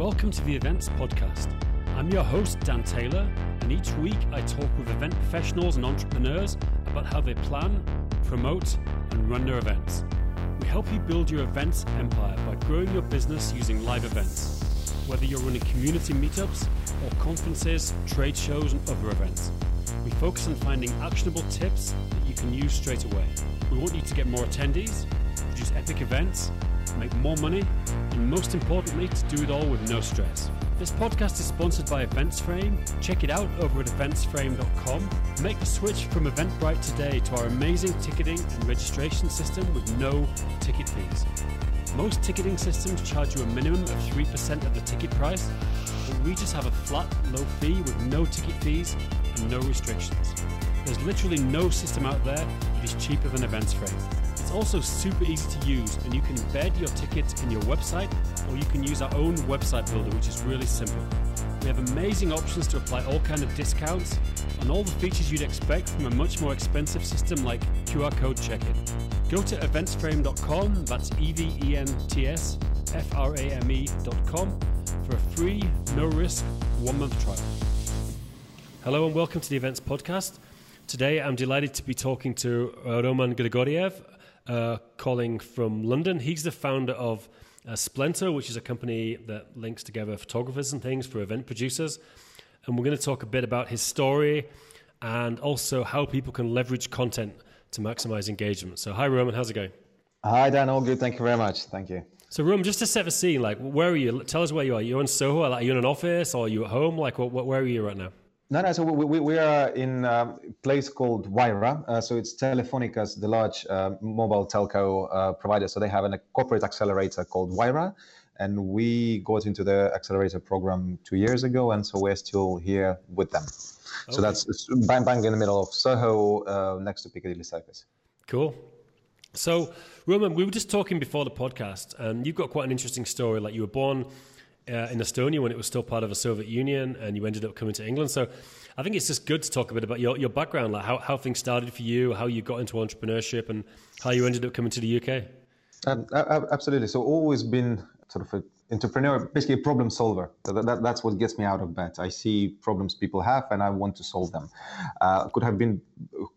Welcome to the Events Podcast. I'm your host, Dan Taylor, and each week I talk with event professionals and entrepreneurs about how they plan, promote, and run their events. We help you build your events empire by growing your business using live events, whether you're running community meetups or conferences, trade shows, and other events. We focus on finding actionable tips that you can use straight away. We want you to get more attendees, produce epic events, make more money, and most importantly, to do it all with no stress. This podcast is sponsored by EventsFrame. Check it out over at eventsframe.com. Make the switch from Eventbrite today to our amazing ticketing and registration system with no ticket fees. Most ticketing systems charge you a minimum of 3% of the ticket price, but we just have a flat, low fee with no ticket fees and no restrictions. There's literally no system out there that is cheaper than EventsFrame. It's also super easy to use, and you can embed your tickets in your website, or you can use our own website builder, which is really simple. We have amazing options to apply all kind of discounts and all the features you'd expect from a much more expensive system like QR code check-in. Go to eventsframe.com, that's E-V-E-N-T-S F-R-A-M-E.com for a free, no-risk, one-month trial. Hello and welcome to the Events Podcast. Today I'm delighted to be talking to Roman Grigoriev, uh, calling from London. He's the founder of uh, which is a company that links together photographers and things for event producers. And we're going to talk a bit about his story and also how people can leverage content to maximize engagement. So, hi, Roman, how's it going? Hi, Dan. All good. Thank you very much. Thank you. So, Roman, just to set the scene, like, where are you? Tell us where you are. You're in Soho. Like, are you in an office or are you at home? Like, what, where are you right now? No, no. So we, we, we are in a place called Wayra. Uh, so it's Telefonica's, the large uh, mobile telco uh, provider. So they have a corporate accelerator called Wayra. And we got into the accelerator program two years ago. And so we're still here with them. Okay. So that's bang, bang in the middle of Soho uh, next to Piccadilly Circus. Cool. So, Roman, we were just talking before the podcast, and you've got quite an interesting story. Like you were born uh, in Estonia when it was still part of the Soviet Union, and you ended up coming to England. So I think it's just good to talk a bit about your, your background, like how, how things started for you, how you got into entrepreneurship, and how you ended up coming to the UK. Um, absolutely. So always been sort of an entrepreneur, basically a problem solver. That, that, that's what gets me out of bed. I see problems people have, and I want to solve them. Uh, could have been,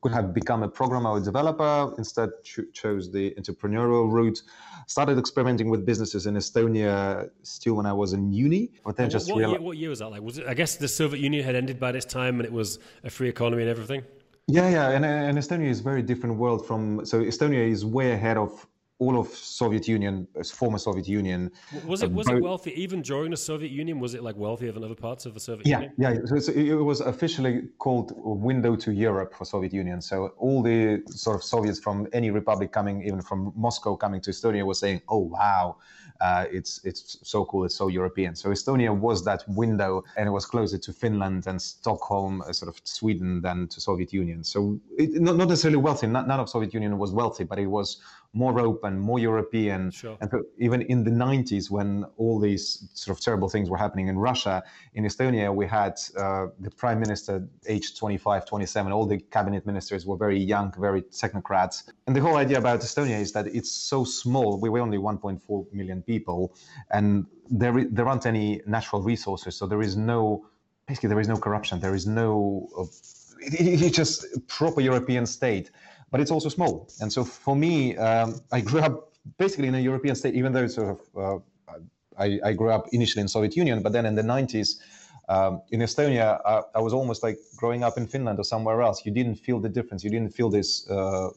could have become a programmer or developer. Instead, cho- chose the entrepreneurial route. Started experimenting with businesses in Estonia still when I was in uni. But then what, just what, realized- year, what year was that? Like, was it? I guess the Soviet Union had ended by this time, and it was a free economy and everything. Yeah, yeah, and, and Estonia is a very different world from. So Estonia is way ahead of all of Soviet Union, former Soviet Union. Was it was it wealthy even during the Soviet Union? Was it like wealthier than other parts of the Soviet yeah, Union? Yeah, so, so it was officially called window to Europe for Soviet Union. So all the sort of Soviets from any republic coming, even from Moscow coming to Estonia, was saying, "Oh wow, uh, it's it's so cool, it's so European." So Estonia was that window, and it was closer to Finland and Stockholm, uh, sort of Sweden, than to Soviet Union. So it, not, not necessarily wealthy. Not, none of Soviet Union was wealthy, but it was more open, more European. Sure. And even in the 90s, when all these sort of terrible things were happening in Russia, in Estonia, we had uh, the prime minister, aged 25, 27. All the cabinet ministers were very young, very technocrats. And the whole idea about Estonia is that it's so small. We were only 1.4 million people, and there, there aren't any natural resources. So there is no, basically, there is no corruption. There is no, uh, it's just proper European state but it's also small. And so for me, um, I grew up basically in a European state, even though sort of uh, I, I, grew up initially in Soviet Union, but then in the 90s. Um, in Estonia, I, I, was almost like growing up in Finland or somewhere else. You didn't feel the difference. You didn't feel this uh,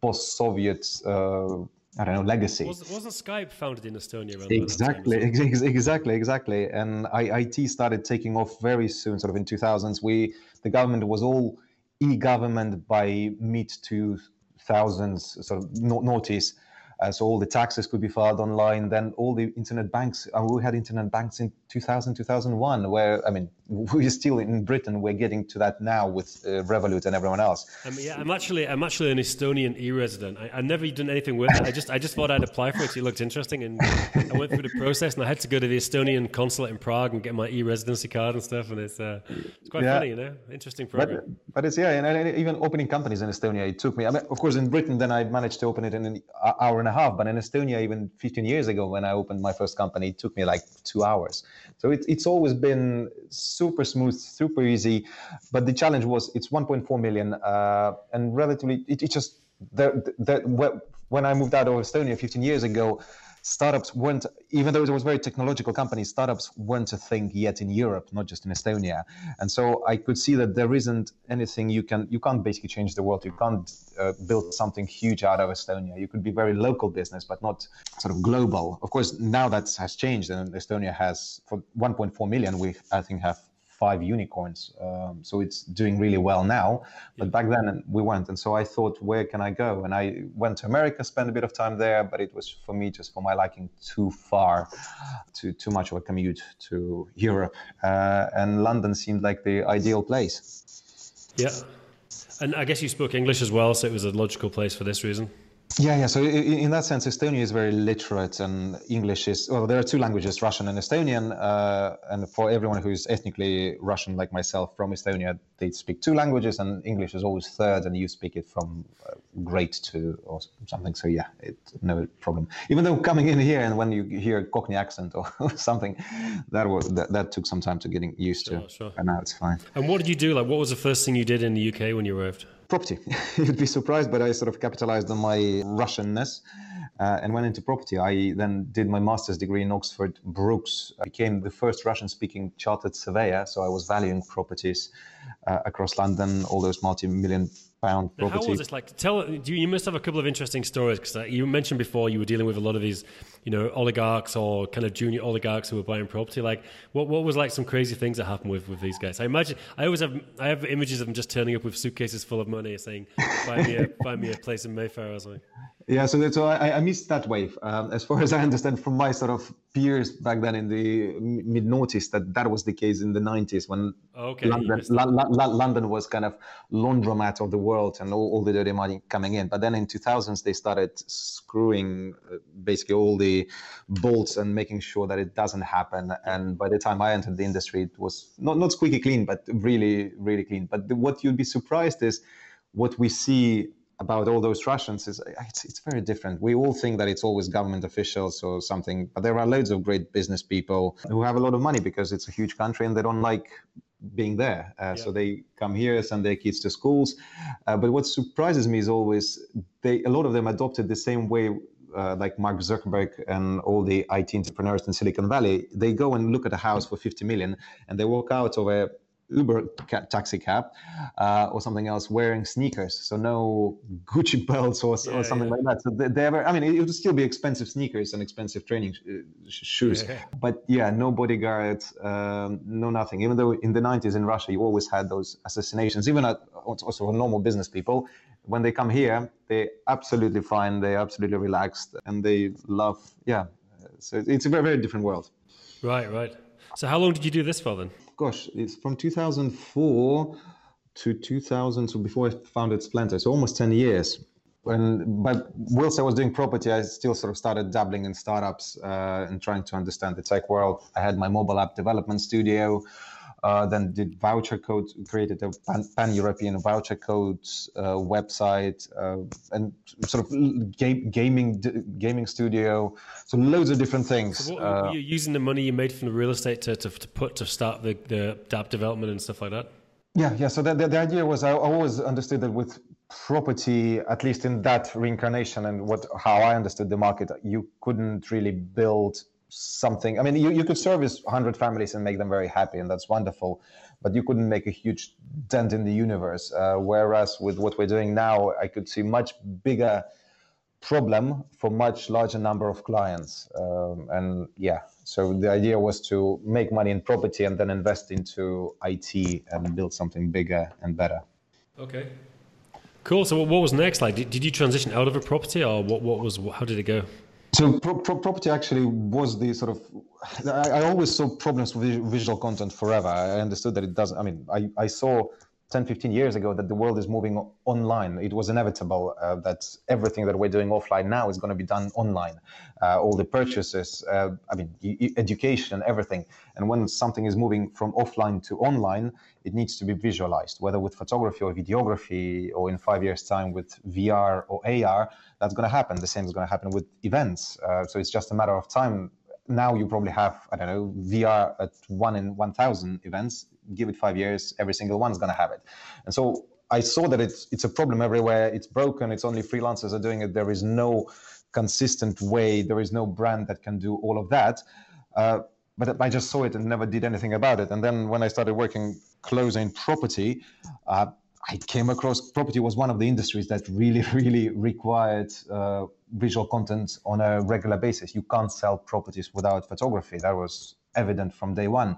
post-Soviet uh, I don't know, legacy. Was, wasn't Skype founded in Estonia? exactly, exactly, exactly. And IT started taking off very soon, sort of in 2000s. We, the government was all e-government by mid 2000s sort of notice uh, so all the taxes could be filed online. Then all the internet banks, uh, we had internet banks in 2000, 2001, where, I mean, we're still in Britain, we're getting to that now with uh, Revolut and everyone else. Um, yeah, I'm actually, I'm actually an Estonian e-resident. I, have never done anything with it. I just, I just thought I'd apply for it. It looked interesting. And I went through the process and I had to go to the Estonian consulate in Prague and get my e-residency card and stuff. And it's, uh, it's quite yeah. funny, you know, interesting program. But, but it's, yeah, and, and even opening companies in Estonia, it took me, I mean, of course, in Britain, then I managed to open it in an hour and a half. But in Estonia, even 15 years ago, when I opened my first company, it took me like two hours. So it, it's always been super smooth, super easy. But the challenge was it's 1.4 million uh, and relatively, it, it just, the, the, when I moved out of Estonia 15 years ago, startups weren't, even though it was very technological company, startups weren't a thing yet in Europe, not just in Estonia. And so I could see that there isn't anything you can, you can't basically change the world. You can't uh, build something huge out of Estonia. You could be very local business, but not sort of global. Of course, now that has changed, and Estonia has for 1.4 million. We I think have five unicorns. Um, so it's doing really well now. But back then we went. And so I thought, where can I go? And I went to America, spent a bit of time there, but it was for me just for my liking too far, too, too much of a commute to Europe. Uh, and London seemed like the ideal place. Yeah. And I guess you spoke English as well, so it was a logical place for this reason. Yeah, yeah. So in that sense, Estonia is very literate, and English is well. There are two languages, Russian and Estonian. Uh, and for everyone who is ethnically Russian, like myself, from Estonia, they speak two languages, and English is always third, and you speak it from uh, grade two or something. So yeah, it, no problem. Even though coming in here and when you hear Cockney accent or something, that was that, that took some time to getting used sure, to. Sure. And now it's fine. And what did you do? Like, what was the first thing you did in the UK when you arrived? Property. You'd be surprised, but I sort of capitalized on my Russianness uh, and went into property. I then did my master's degree in Oxford Brookes. I became the first Russian speaking chartered surveyor. So I was valuing properties uh, across London, all those multi million pound properties. How was this like? Tell you, you must have a couple of interesting stories because you mentioned before you were dealing with a lot of these you know oligarchs or kind of junior oligarchs who were buying property like what what was like some crazy things that happened with with these guys i imagine i always have i have images of them just turning up with suitcases full of money saying buy me a buy me a place in mayfair or something yeah, so, so I, I missed that wave. Um, as far as I understand from my sort of peers back then in the mid noughties, that that was the case in the 90s when okay, London, La, La, La, London was kind of laundromat of the world and all, all, the dirty money coming in. But then in 2000s, they started screwing uh, basically all the bolts and making sure that it doesn't happen. And by the time I entered the industry, it was not, not squeaky clean, but really, really clean. But the, what you'd be surprised is what we see about all those Russians is it's, it's very different. We all think that it's always government officials or something, but there are loads of great business people who have a lot of money because it's a huge country and they don't like being there. Uh, yeah. So they come here, send their kids to schools. Uh, but what surprises me is always they a lot of them adopted the same way. Uh, like Mark Zuckerberg and all the IT entrepreneurs in Silicon Valley, they go and look at a house for 50 million and they walk out of a Uber taxi cab uh, or something else wearing sneakers. So no Gucci belts or, yeah, or something yeah. like that. So they, they ever, I mean, it would still be expensive sneakers and expensive training sh- uh, shoes. Yeah. But yeah, no bodyguards, um, no nothing. Even though in the 90s in Russia, you always had those assassinations, even at, also for normal business people. When they come here, they're absolutely fine. They're absolutely relaxed and they love, yeah. So it's a very, very different world. Right, right. So how long did you do this for then? Gosh, it's from 2004 to 2000, so before I founded Splento, so almost 10 years. When, but whilst I was doing property, I still sort of started dabbling in startups uh, and trying to understand the tech world. I had my mobile app development studio uh, then did voucher code, created a pan European voucher codes uh, website, uh, and sort of game, gaming gaming studio. So loads of different things. So what, were uh, you using the money you made from the real estate to, to, to put to start the, the app development and stuff like that? Yeah, yeah. So the, the, the idea was I always understood that with property, at least in that reincarnation and what how I understood the market, you couldn't really build something. I mean you, you could service 100 families and make them very happy and that's wonderful but you couldn't make a huge dent in the universe. Uh, whereas with what we're doing now i could see much bigger problem for much larger number of clients. Um, and yeah so the idea was to make money in property and then invest into it and build something bigger and better. Okay. Cool. So what was next? Like did, did you transition out of a property or what, what was how did it go so pro- pro- property actually was the sort of I, I, always saw problems with visual content forever. I understood that it doesn't. I mean, I, I saw 10, 15 years ago that the world is moving online. It was inevitable uh, that everything that we're doing offline now is going to be done online. Uh, all the purchases, uh, I mean, education, everything. And when something is moving from offline to online, it needs to be visualized, whether with photography or videography, or in five years' time with VR or AR. That's going to happen. The same is going to happen with events. Uh, so it's just a matter of time now you probably have I don't know VR at one in one thousand events give it five years, every single one is going to have it. And so I saw that it's it's a problem everywhere. It's broken. It's only freelancers are doing it. There is no consistent way. There is no brand that can do all of that. Uh, but I just saw it and never did anything about it. And then when I started working closer in property, uh, I came across property was one of the industries that really, really required uh, visual content on a regular basis. You can't sell properties without photography. That was evident from day one.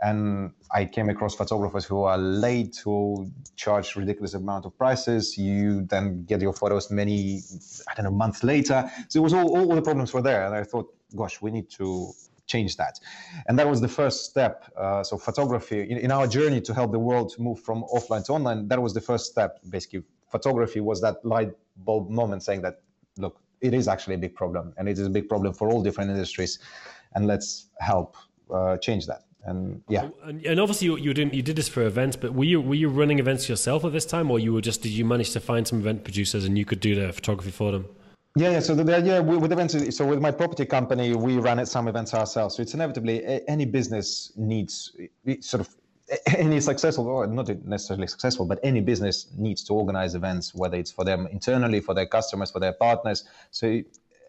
And I came across photographers who are late, who charge ridiculous amount of prices. You then get your photos many, I don't know, months later. So it was all, all the problems were there. And I thought, gosh, we need to change that. And that was the first step. Uh, so photography, in, in our journey to help the world move from offline to online, that was the first step. Basically, photography was that light bulb moment saying that, look, it is actually a big problem. And it is a big problem for all different industries and let's help uh, change that. And yeah, and, and obviously you, you did you did this for events, but were you were you running events yourself at this time, or you were just did you manage to find some event producers and you could do the photography for them? Yeah, yeah. So the, idea with events, so with my property company, we run some events ourselves. So it's inevitably any business needs sort of any successful or not necessarily successful but any business needs to organize events whether it's for them internally for their customers for their partners so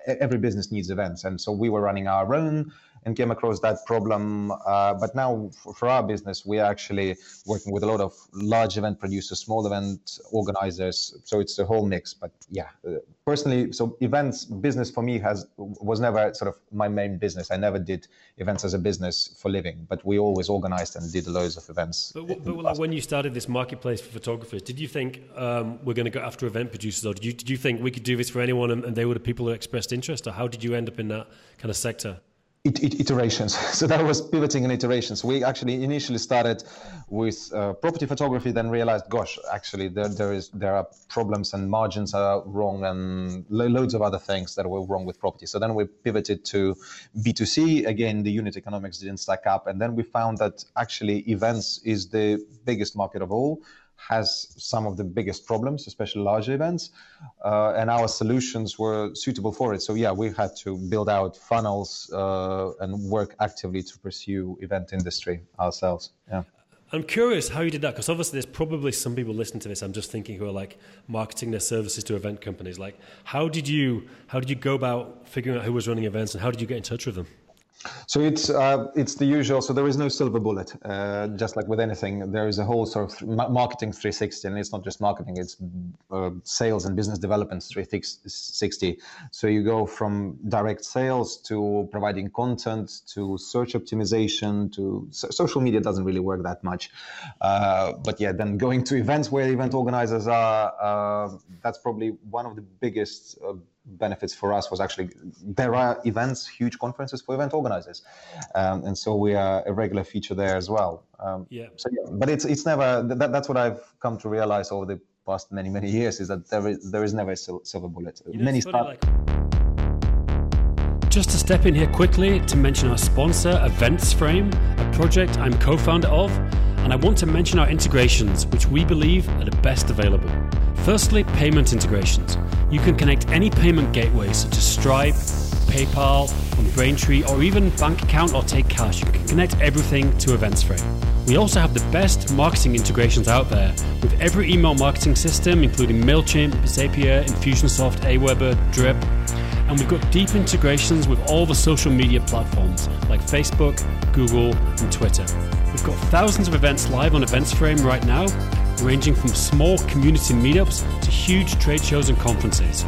every business needs events, and so we were running our own and came across that problem. Uh, but now, for, for, our business, we are actually working with a lot of large event producers, small event organizers. So it's a whole mix. But yeah, uh, personally, so events business for me has was never sort of my main business. I never did events as a business for living, but we always organized and did loads of events. But, but when you started this marketplace for photographers, did you think um, we're going to go after event producers, or did you did you think we could do this for anyone, and, and they were the people who expressed interest, or how did you end up in that kind of sector? It, it, iterations. So that was pivoting in iterations. We actually initially started with uh, property photography, then realized, gosh, actually there, there is there are problems and margins are wrong and lo- loads of other things that were wrong with property. So then we pivoted to B2C. Again, the unit economics didn't stack up, and then we found that actually events is the biggest market of all has some of the biggest problems, especially large events, uh, and our solutions were suitable for it. So yeah, we had to build out funnels uh, and work actively to pursue event industry ourselves. Yeah. I'm curious how you did that because obviously there's probably some people listening to this. I'm just thinking who are like marketing their services to event companies. Like, how did you how did you go about figuring out who was running events and how did you get in touch with them? So it's uh, it's the usual. So there is no silver bullet. Uh, just like with anything, there is a whole sort of marketing 360, and it's not just marketing; it's uh, sales and business development 360. So you go from direct sales to providing content to search optimization to so social media doesn't really work that much. Uh, but yeah, then going to events where event organizers are. Uh, that's probably one of the biggest uh, benefits for us was actually there are events, huge conferences for event organizers, um, and so we are a regular feature there as well. Um, yeah. So yeah, but it's it's never that, that's what I've come to realize over the past many many years is that there is there is never a silver bullet. You know, many start. Like... Just to step in here quickly to mention our sponsor, Events Frame, a project I'm co-founder of, and I want to mention our integrations, which we believe are the best available. Firstly, payment integrations. You can connect any payment gateway such as Stripe, PayPal, on Braintree, or even bank account or take cash. You can connect everything to EventsFrame. We also have the best marketing integrations out there with every email marketing system, including MailChimp, Zapier, Infusionsoft, Aweber, Drip. And we've got deep integrations with all the social media platforms like Facebook, Google, and Twitter. We've got thousands of events live on EventsFrame right now, ranging from small community meetups to huge trade shows and conferences.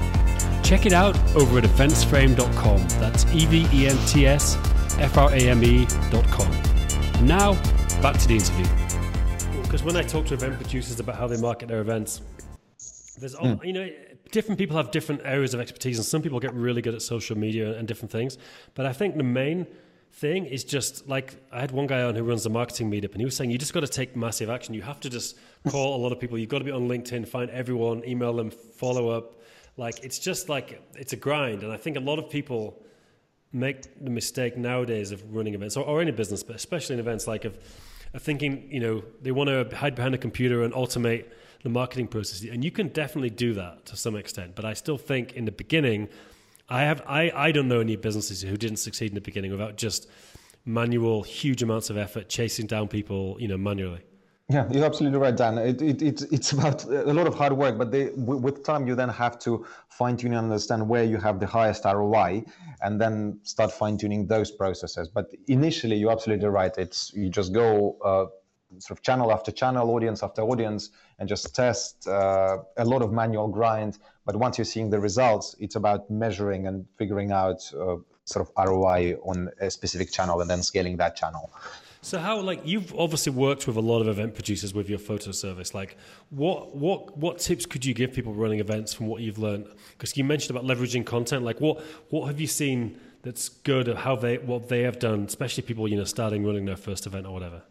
Check it out over at eventsframe.com. That's E V E N T S F R A M E.com. And now, back to the interview. Because when I talk to event producers about how they market their events, there's all, mm. you know, different people have different areas of expertise, and some people get really good at social media and different things. But I think the main thing is just like I had one guy on who runs the marketing meetup, and he was saying you just got to take massive action. You have to just call a lot of people. You've got to be on LinkedIn, find everyone, email them, follow up. Like it's just like it's a grind, and I think a lot of people make the mistake nowadays of running events or, or any business, but especially in events like of, of thinking you know they want to hide behind a computer and automate the marketing process, and you can definitely do that to some extent. But I still think in the beginning I have I, I don't know any businesses who didn't succeed in the beginning without just manual huge amounts of effort chasing down people you know manually. Yeah, you're absolutely right, Dan. It, it, it, it's about a lot of hard work, but they, with time, you then have to fine tune and understand where you have the highest ROI, and then start fine tuning those processes. But initially, you're absolutely right. It's you just go uh, sort of channel after channel, audience after audience, and just test uh, a lot of manual grind. But once you're seeing the results, it's about measuring and figuring out uh, sort of ROI on a specific channel and then scaling that channel. So how like you've obviously worked with a lot of event producers with your photo service. Like what what what tips could you give people running events from what you've learned? Because you mentioned about leveraging content. Like what what have you seen that's good of how they what they have done, especially people you know starting running their first event or whatever.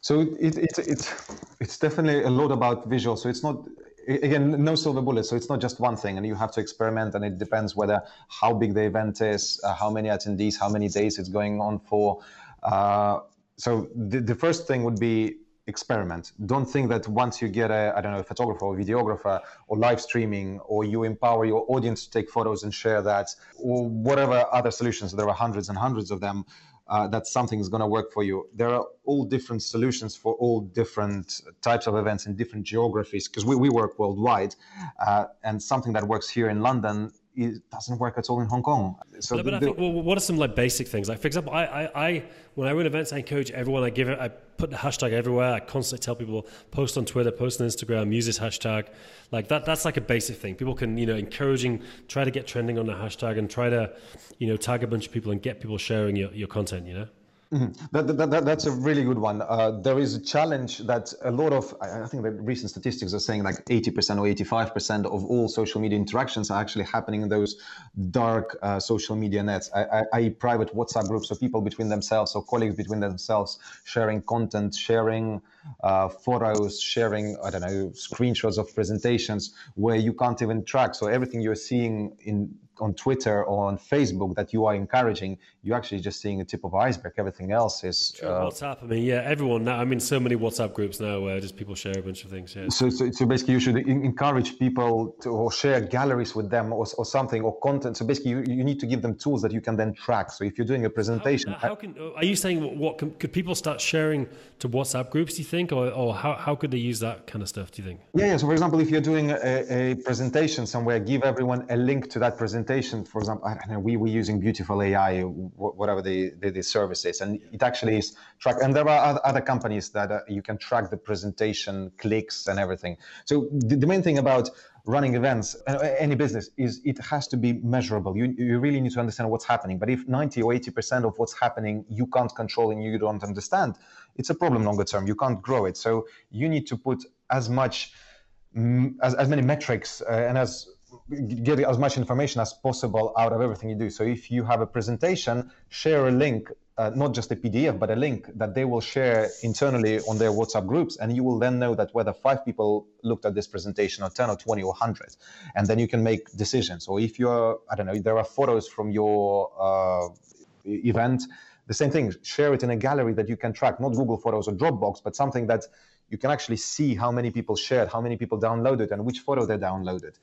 So it, it, it's it's definitely a lot about visual. So it's not again no silver bullet. So it's not just one thing, and you have to experiment. And it depends whether how big the event is, uh, how many attendees, how many days it's going on for. Uh, so the, the first thing would be experiment. Don't think that once you get a I don't know a photographer or videographer or live streaming or you empower your audience to take photos and share that or whatever other solutions. There are hundreds and hundreds of them uh, that something is going to work for you. There are all different solutions for all different types of events in different geographies because we, we work worldwide. Uh, and something that works here in London it doesn't work at all in Hong Kong. So but, but the, I think, well, what are some like basic things? Like, for example, I, I, I, when I run events, I encourage everyone. I give it, I put the hashtag everywhere. I constantly tell people post on Twitter, post on Instagram, use this hashtag. Like that, that's like a basic thing. People can, you know, encouraging, try to get trending on the hashtag and try to, you know, tag a bunch of people and get people sharing your, your content. You know. Mm-hmm. That, that, that, that's a really good one. Uh, there is a challenge that a lot of, I think the recent statistics are saying like 80% or 85% of all social media interactions are actually happening in those dark uh, social media nets, i.e., private WhatsApp groups of people between themselves or colleagues between themselves sharing content, sharing uh, photos, sharing, I don't know, screenshots of presentations where you can't even track. So everything you're seeing in on Twitter or on Facebook that you are encouraging, you're actually just seeing a tip of iceberg. Everything else is uh, WhatsApp. I mean, yeah, everyone now. I mean, so many WhatsApp groups now where just people share a bunch of things. Yeah. So, so, so basically, you should encourage people to or share galleries with them or, or something or content. So basically, you, you need to give them tools that you can then track. So if you're doing a presentation, how, how can are you saying what can, could people start sharing to WhatsApp groups? Do you think, or, or how how could they use that kind of stuff? Do you think? Yeah, yeah. So for example, if you're doing a, a presentation somewhere, give everyone a link to that presentation presentation, for example, I don't know, we were using Beautiful AI, whatever the, the, the service is, and it actually is track. And there are other companies that uh, you can track the presentation clicks and everything. So the, the main thing about running events, uh, any business, is it has to be measurable. You, you really need to understand what's happening. But if 90 or 80% of what's happening you can't control and you don't understand, it's a problem longer term. You can't grow it. So you need to put as much, mm, as, as many metrics uh, and as get as much information as possible out of everything you do. So if you have a presentation, share a link, uh, not just a PDF, but a link that they will share internally on their WhatsApp groups, and you will then know that whether five people looked at this presentation, or 10, or 20, or 100, and then you can make decisions. Or if you're, I don't know, there are photos from your uh, event, the same thing, share it in a gallery that you can track, not Google Photos or Dropbox, but something that you can actually see how many people shared, how many people downloaded, and which photo they downloaded,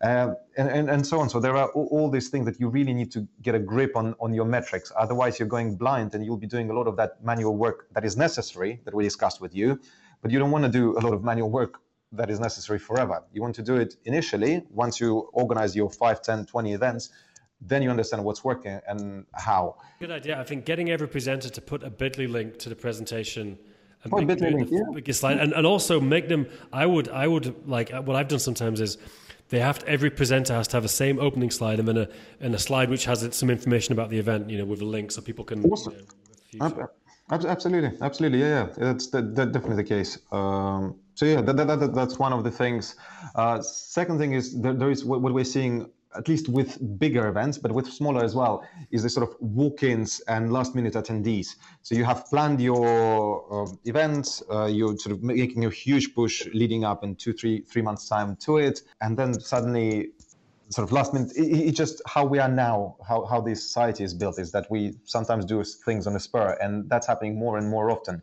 uh, and, and, and so on. So there are all, all, these things that you really need to get a grip on, on your metrics. Otherwise, you're going blind and you'll be doing a lot of that manual work that is necessary that we discussed with you, but you don't want to do a lot of manual work that is necessary forever. You want to do it initially once you organize your 5, 10, 20 events then you understand what's working and how. Good idea. I think getting every presenter to put a bit.ly link to the presentation oh, make, link, yeah. biggest slide, and, and also make them. I would I would like what I've done sometimes is they have to, every presenter has to have the same opening slide and then a and a slide which has some information about the event, you know, with a link so people can. Awesome. You know, absolutely, absolutely, yeah, yeah, that's that, that definitely the case. Um, so yeah, that, that, that, that's one of the things. Uh, second thing is there, there is what, what we're seeing at least with bigger events, but with smaller as well, is the sort of walk-ins and last-minute attendees. So you have planned your uh, event, uh, you're sort of making a huge push leading up in two, three, three months' time to it, and then suddenly sort of last minute it's it just how we are now how, how this society is built is that we sometimes do things on a spur and that's happening more and more often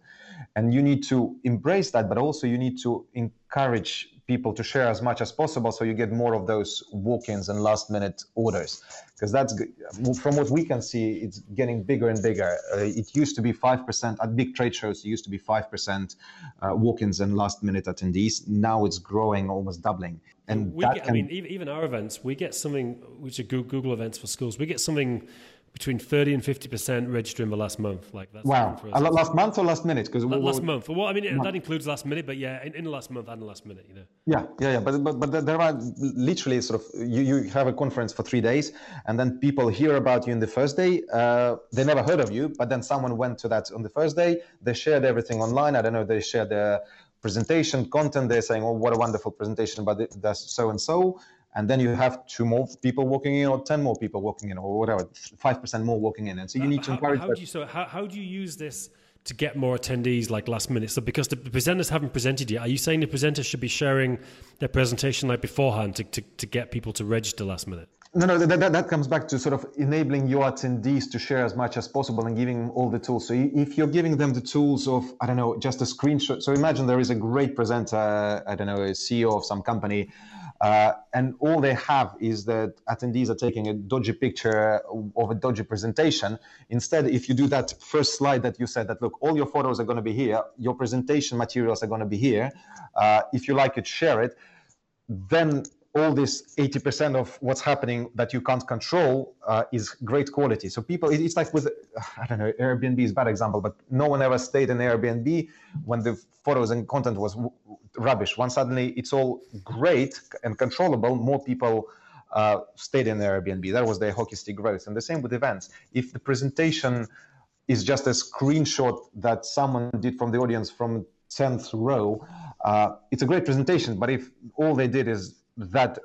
and you need to embrace that but also you need to encourage people to share as much as possible so you get more of those walk-ins and last minute orders. Because that's from what we can see it's getting bigger and bigger. Uh, it used to be 5% at big trade shows it used to be 5% uh, walk-ins and last minute attendees. Now it's growing almost doubling. And we get, can... i mean even our events we get something which are google events for schools we get something between 30 and 50 percent register in the last month. Like that's wow. last month or last minute? Because last month. Well i mean month. that includes last minute but yeah in, in, the last month and the last minute you know. Yeah yeah yeah. But but, but there are literally sort of you, you have a conference for three days and then people hear about you in the first day uh, they never heard of you but then someone went to that on the first day. They shared everything online. I don't know they shared their presentation content. They're saying oh what a wonderful presentation about this so and so and then you have two more people walking in or 10 more people walking in or whatever 5% more walking in and so you need to encourage how, how do you so how, how do you use this to get more attendees like last minute so because the presenters haven't presented yet are you saying the presenters should be sharing their presentation like beforehand to, to, to get people to register last minute no, no, that, that, that comes back to sort of enabling your attendees to share as much as possible and giving them all the tools. So if you're giving them the tools of, I don't know, just a screenshot. So imagine there is a great presenter, I don't know, a CEO of some company uh, and all they have is that attendees are taking a dodgy picture of a dodgy presentation. Instead, if you do that first slide that you said that, look, all your photos are going to be here, your presentation materials are going to be here. Uh, if you like it, share it. Then all this 80% of what's happening that you can't control uh, is great quality. So people, it's like with, I don't know, Airbnb is a bad example, but no one ever stayed in Airbnb when the photos and content was rubbish. Once suddenly it's all great and controllable, more people uh, stayed in Airbnb. That was the hockey stick growth. And the same with events. If the presentation is just a screenshot that someone did from the audience from 10th row, uh, it's a great presentation. But if all they did is that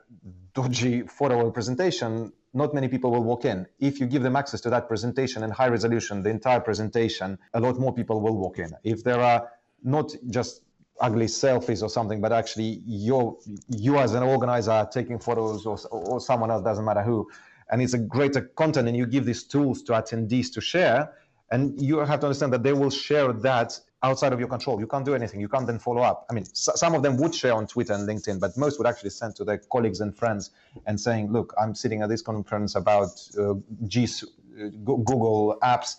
dodgy photo presentation, not many people will walk in. If you give them access to that presentation in high resolution, the entire presentation, a lot more people will walk in. If there are not just ugly selfies or something, but actually you you as an organizer are taking photos or, or someone else, doesn't matter who, and it's a greater content and you give these tools to attendees to share, and you have to understand that they will share that outside of your control. You can't do anything. You can't then follow up. I mean, some of them would share on Twitter and LinkedIn, but most would actually send to their colleagues and friends and saying, "Look, I'm sitting at this conference about uh, G- uh, Google Apps.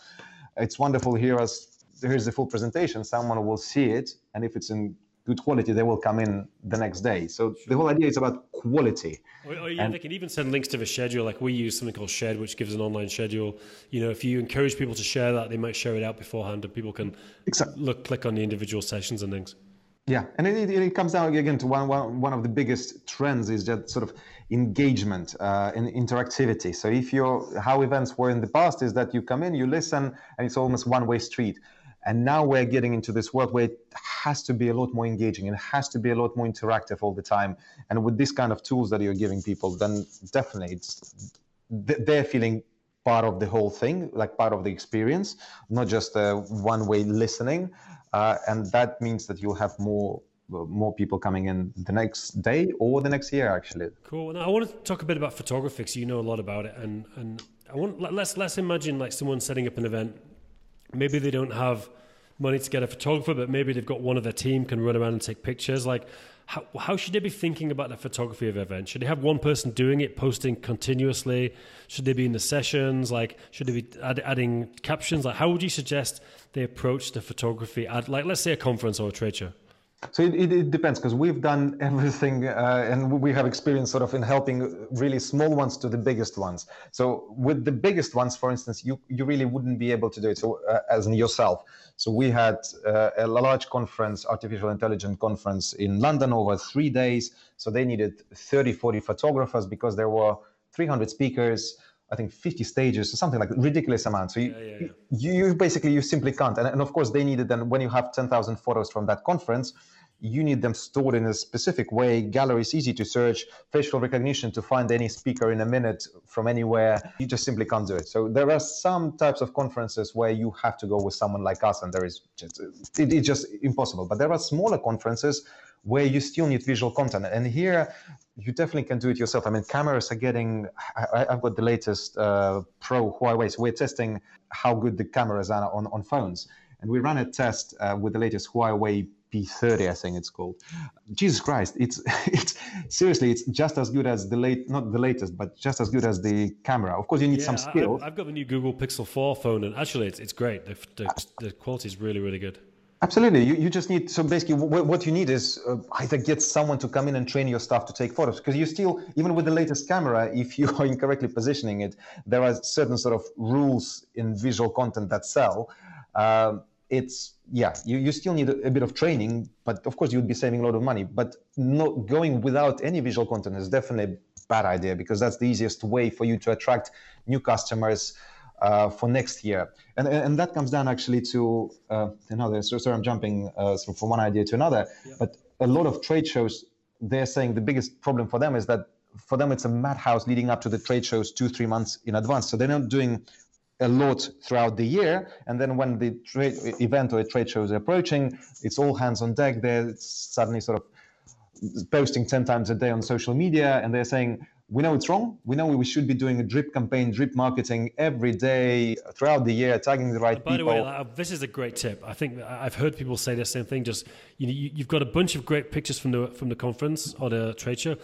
It's wonderful. Here is here's the full presentation. Someone will see it, and if it's in good quality, they will come in the next day. So sure. the whole idea is about quality. Or, or yeah, and, they can even send links to the schedule. Like we use something called Sched, which gives an online schedule. You know, if you encourage people to share that, they might share it out beforehand, and people can exactly. look, click on the individual sessions and things. Yeah, and it, it, comes down again to one, one, one of the biggest trends is just sort of engagement uh, and interactivity. So if you're how events were in the past is that you come in, you listen, and it's almost one way street. And now we're getting into this world where it has to be a lot more engaging and it has to be a lot more interactive all the time. And with this kind of tools that you're giving people, then definitely they're feeling part of the whole thing, like part of the experience, not just a one-way listening. Uh, and that means that you'll have more more people coming in the next day or the next year actually cool now i want to talk a bit about photography because you know a lot about it and and i want let's let's imagine like someone setting up an event maybe they don't have money to get a photographer, but maybe they've got one of their team can run around and take pictures. Like, how, how should they be thinking about the photography of events? Should they have one person doing it, posting continuously? Should they be in the sessions? Like, should they be add, adding captions? Like, how would you suggest they approach the photography at, like, let's say a conference or a trade show? So it, it, it, depends because we've done everything uh, and we have experience sort of in helping really small ones to the biggest ones. So with the biggest ones, for instance, you, you really wouldn't be able to do it so, uh, as in yourself. So we had uh, a large conference, artificial intelligence conference in London over three days. So they needed 30, 40 photographers because there were 300 speakers, I think 50 stages or something like ridiculous amount. So you, yeah, yeah, yeah. you, you, basically, you simply can't. And, and of course they needed then when you have 10,000 photos from that conference, you need them stored in a specific way. Gallery is easy to search, facial recognition to find any speaker in a minute from anywhere. You just simply can't do it. So there are some types of conferences where you have to go with someone like us, and there is just, it, it's just impossible. But there are smaller conferences where you still need visual content. And here, you definitely can do it yourself. I mean, cameras are getting. I, have got the latest uh, Pro Huawei, so we're testing how good the cameras are on, on phones. And we ran a test uh, with the latest Huawei P30, I think it's called. Jesus Christ, it's it's seriously, it's just as good as the late, not the latest, but just as good as the camera. Of course, you need yeah, some skill. I've got the new Google Pixel 4 phone, and actually, it's it's great. The the, the quality is really really good. Absolutely. You, you just need, so basically what, what you need is uh, either get someone to come in and train your staff to take photos because you still, even with the latest camera, if you are incorrectly positioning it, there are certain sort of rules in visual content that sell. Um, it's, yeah, you, you still need a, a, bit of training, but of course you would be saving a lot of money. But not going without any visual content is definitely a bad idea because that's the easiest way for you to attract new customers uh, for next year. And, and that comes down actually to uh, another, so sorry, I'm jumping uh, from one idea to another, yeah. but a lot of trade shows, they're saying the biggest problem for them is that for them it's a madhouse leading up to the trade shows two, three months in advance. So they're not doing a lot throughout the year. And then when the trade event or a trade show is approaching, it's all hands on deck. They're suddenly sort of posting 10 times a day on social media and they're saying, we know it's wrong. We know we should be doing a drip campaign, drip marketing every day throughout the year, tagging the right By people. By the way, uh, this is a great tip. I think I've heard people say the same thing. Just you know, you've got a bunch of great pictures from the from the conference or the trade show.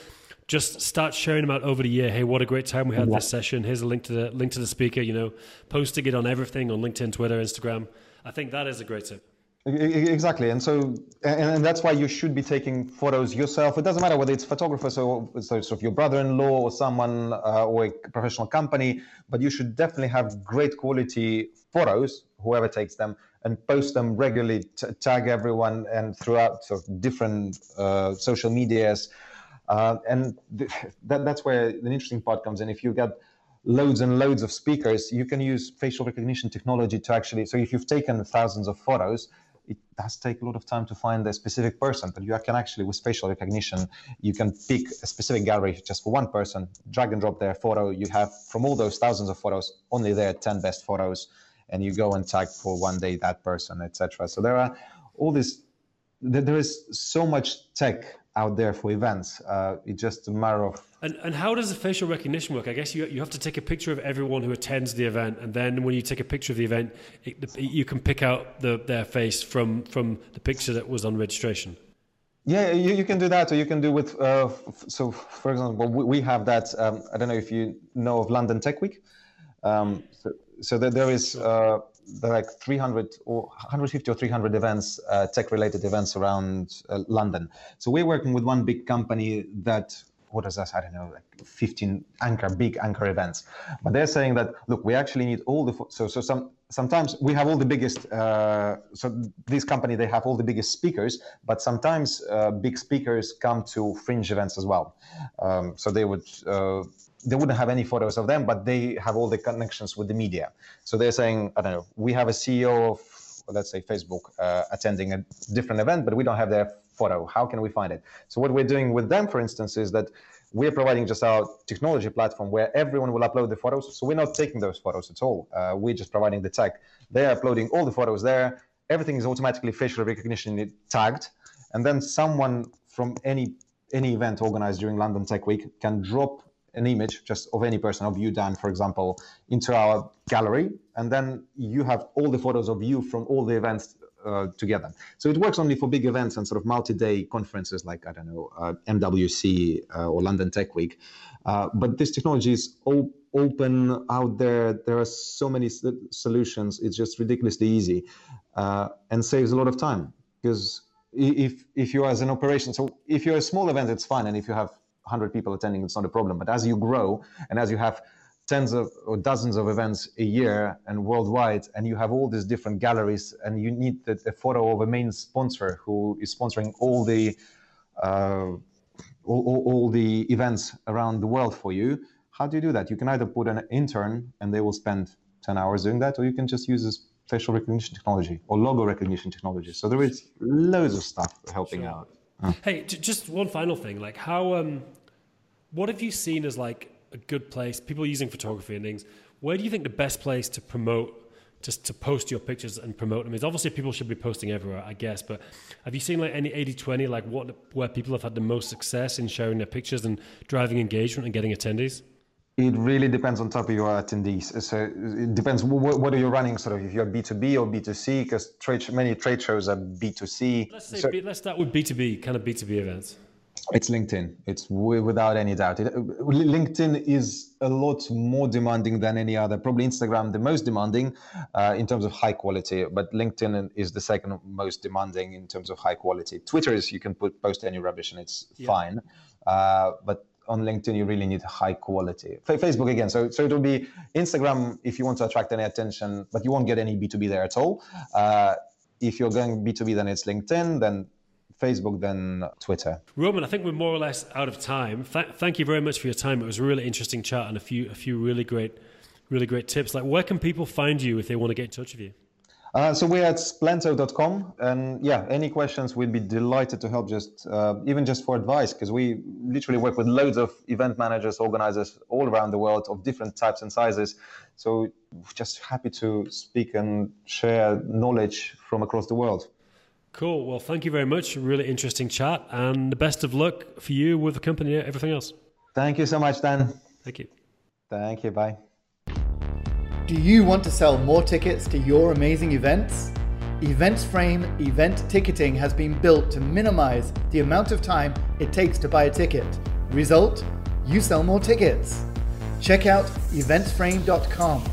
Just start sharing them out over the year. Hey, what a great time we had yeah. this session. Here's a link to the link to the speaker. You know, posting it on everything on LinkedIn, Twitter, Instagram. I think that is a great tip. Exactly, and so and, that's why you should be taking photos yourself. It doesn't matter whether it's photographers or so sort of your brother-in-law or someone uh, or a professional company, but you should definitely have great quality photos, whoever takes them, and post them regularly. T- tag everyone and throughout sort of different uh, social medias, uh, and th- that, that's where the interesting part comes in. If you get loads and loads of speakers, you can use facial recognition technology to actually. So if you've taken thousands of photos it does take a lot of time to find a specific person, but you can actually, with facial recognition, you can pick a specific gallery just for one person, drag and drop their photo. You have from all those thousands of photos, only their 10 best photos, and you go and tag for one day that person, etc. So there are all this, there is so much tech out there for events. Uh, it's just a matter of. And, and how does the facial recognition work? I guess you, you have to take a picture of everyone who attends the event, and then when you take a picture of the event, it, you can pick out the, their face from, from the picture that was on registration. Yeah, you, you can do that, or you can do with. Uh, so, for example, we, we have that. Um, I don't know if you know of London Tech Week. Um, so, so there, there is. Uh, there are like 300 or 150 or 300 events, uh, tech-related events around uh, London. So we're working with one big company that what is that? I don't know, like 15 anchor, big anchor events. But they're saying that look, we actually need all the so so some sometimes we have all the biggest. Uh, so this company they have all the biggest speakers, but sometimes uh, big speakers come to fringe events as well. Um, so they would uh, they wouldn't have any photos of them, but they have all the connections with the media. So they're saying, I don't know, we have a CEO of, let's say, Facebook uh, attending a different event, but we don't have their photo. How can we find it? So what we're doing with them, for instance, is that we're providing just our technology platform where everyone will upload the photos. So we're not taking those photos at all. Uh, we're just providing the tech. They're uploading all the photos there. Everything is automatically facial recognition tagged, and then someone from any any event organized during London Tech Week can drop an image just of any person of you dan for example into our gallery and then you have all the photos of you from all the events uh, together. So it works only for big events and sort of multi-day conferences like i don't know uh, mwc uh, or london tech week. Uh, but this technology is op- open out there. There are so many solutions. It's just ridiculously easy uh, and saves a lot of time. Because if if you are as an operation so if you're a small event it's fine. And if you have 100 people attending, it's not a problem. But as you grow and as you have tens of or dozens of events a year and worldwide, and you have all these different galleries, and you need a photo of a main sponsor who is sponsoring all the uh, all, all, all, the events around the world for you. How do you do that? You can either put an intern, and they will spend 10 hours doing that, or you can just use this facial recognition technology or logo recognition technology. So there is loads of stuff helping sure. out. Uh. Hey, just one final thing. Like how, um, what have you seen as like a good place, people using photography and things, where do you think the best place to promote just to post your pictures and promote them is obviously people should be posting everywhere i guess but have you seen like any 80-20 like what where people have had the most success in sharing their pictures and driving engagement and getting attendees it really depends on top of your attendees. So it depends what, what are you running sort of if you're B2B or B2C because trade, many trade shows are B2C. Let's, say so, let's start with B2B, kind of B2B events. It's LinkedIn. It's without any doubt. It, LinkedIn is a lot more demanding than any other. Probably Instagram the most demanding uh, in terms of high quality, but LinkedIn is the second most demanding in terms of high quality. Twitter is you can put post any rubbish and it's yeah. fine, uh, but on LinkedIn you really need high quality. Facebook again, so so it will be Instagram if you want to attract any attention, but you won't get any B2B there at all. Uh, if you're going B2B, then it's LinkedIn. Then Facebook than Twitter. Roman, I think we're more or less out of time. Th- thank you very much for your time. It was a really interesting chat and a few a few really great really great tips. Like, where can people find you if they want to get in touch with you? Uh, so we're at splento.com and yeah any questions we'd be delighted to help just uh, even just for advice because we literally work with loads of event managers organizers all around the world of different types and sizes so just happy to speak and share knowledge from across the world Cool. Well, thank you very much. Really interesting chat, and the best of luck for you with the company and everything else. Thank you so much, Dan. Thank you. Thank you. Bye. Do you want to sell more tickets to your amazing events? EventsFrame event ticketing has been built to minimize the amount of time it takes to buy a ticket. Result? You sell more tickets. Check out eventsframe.com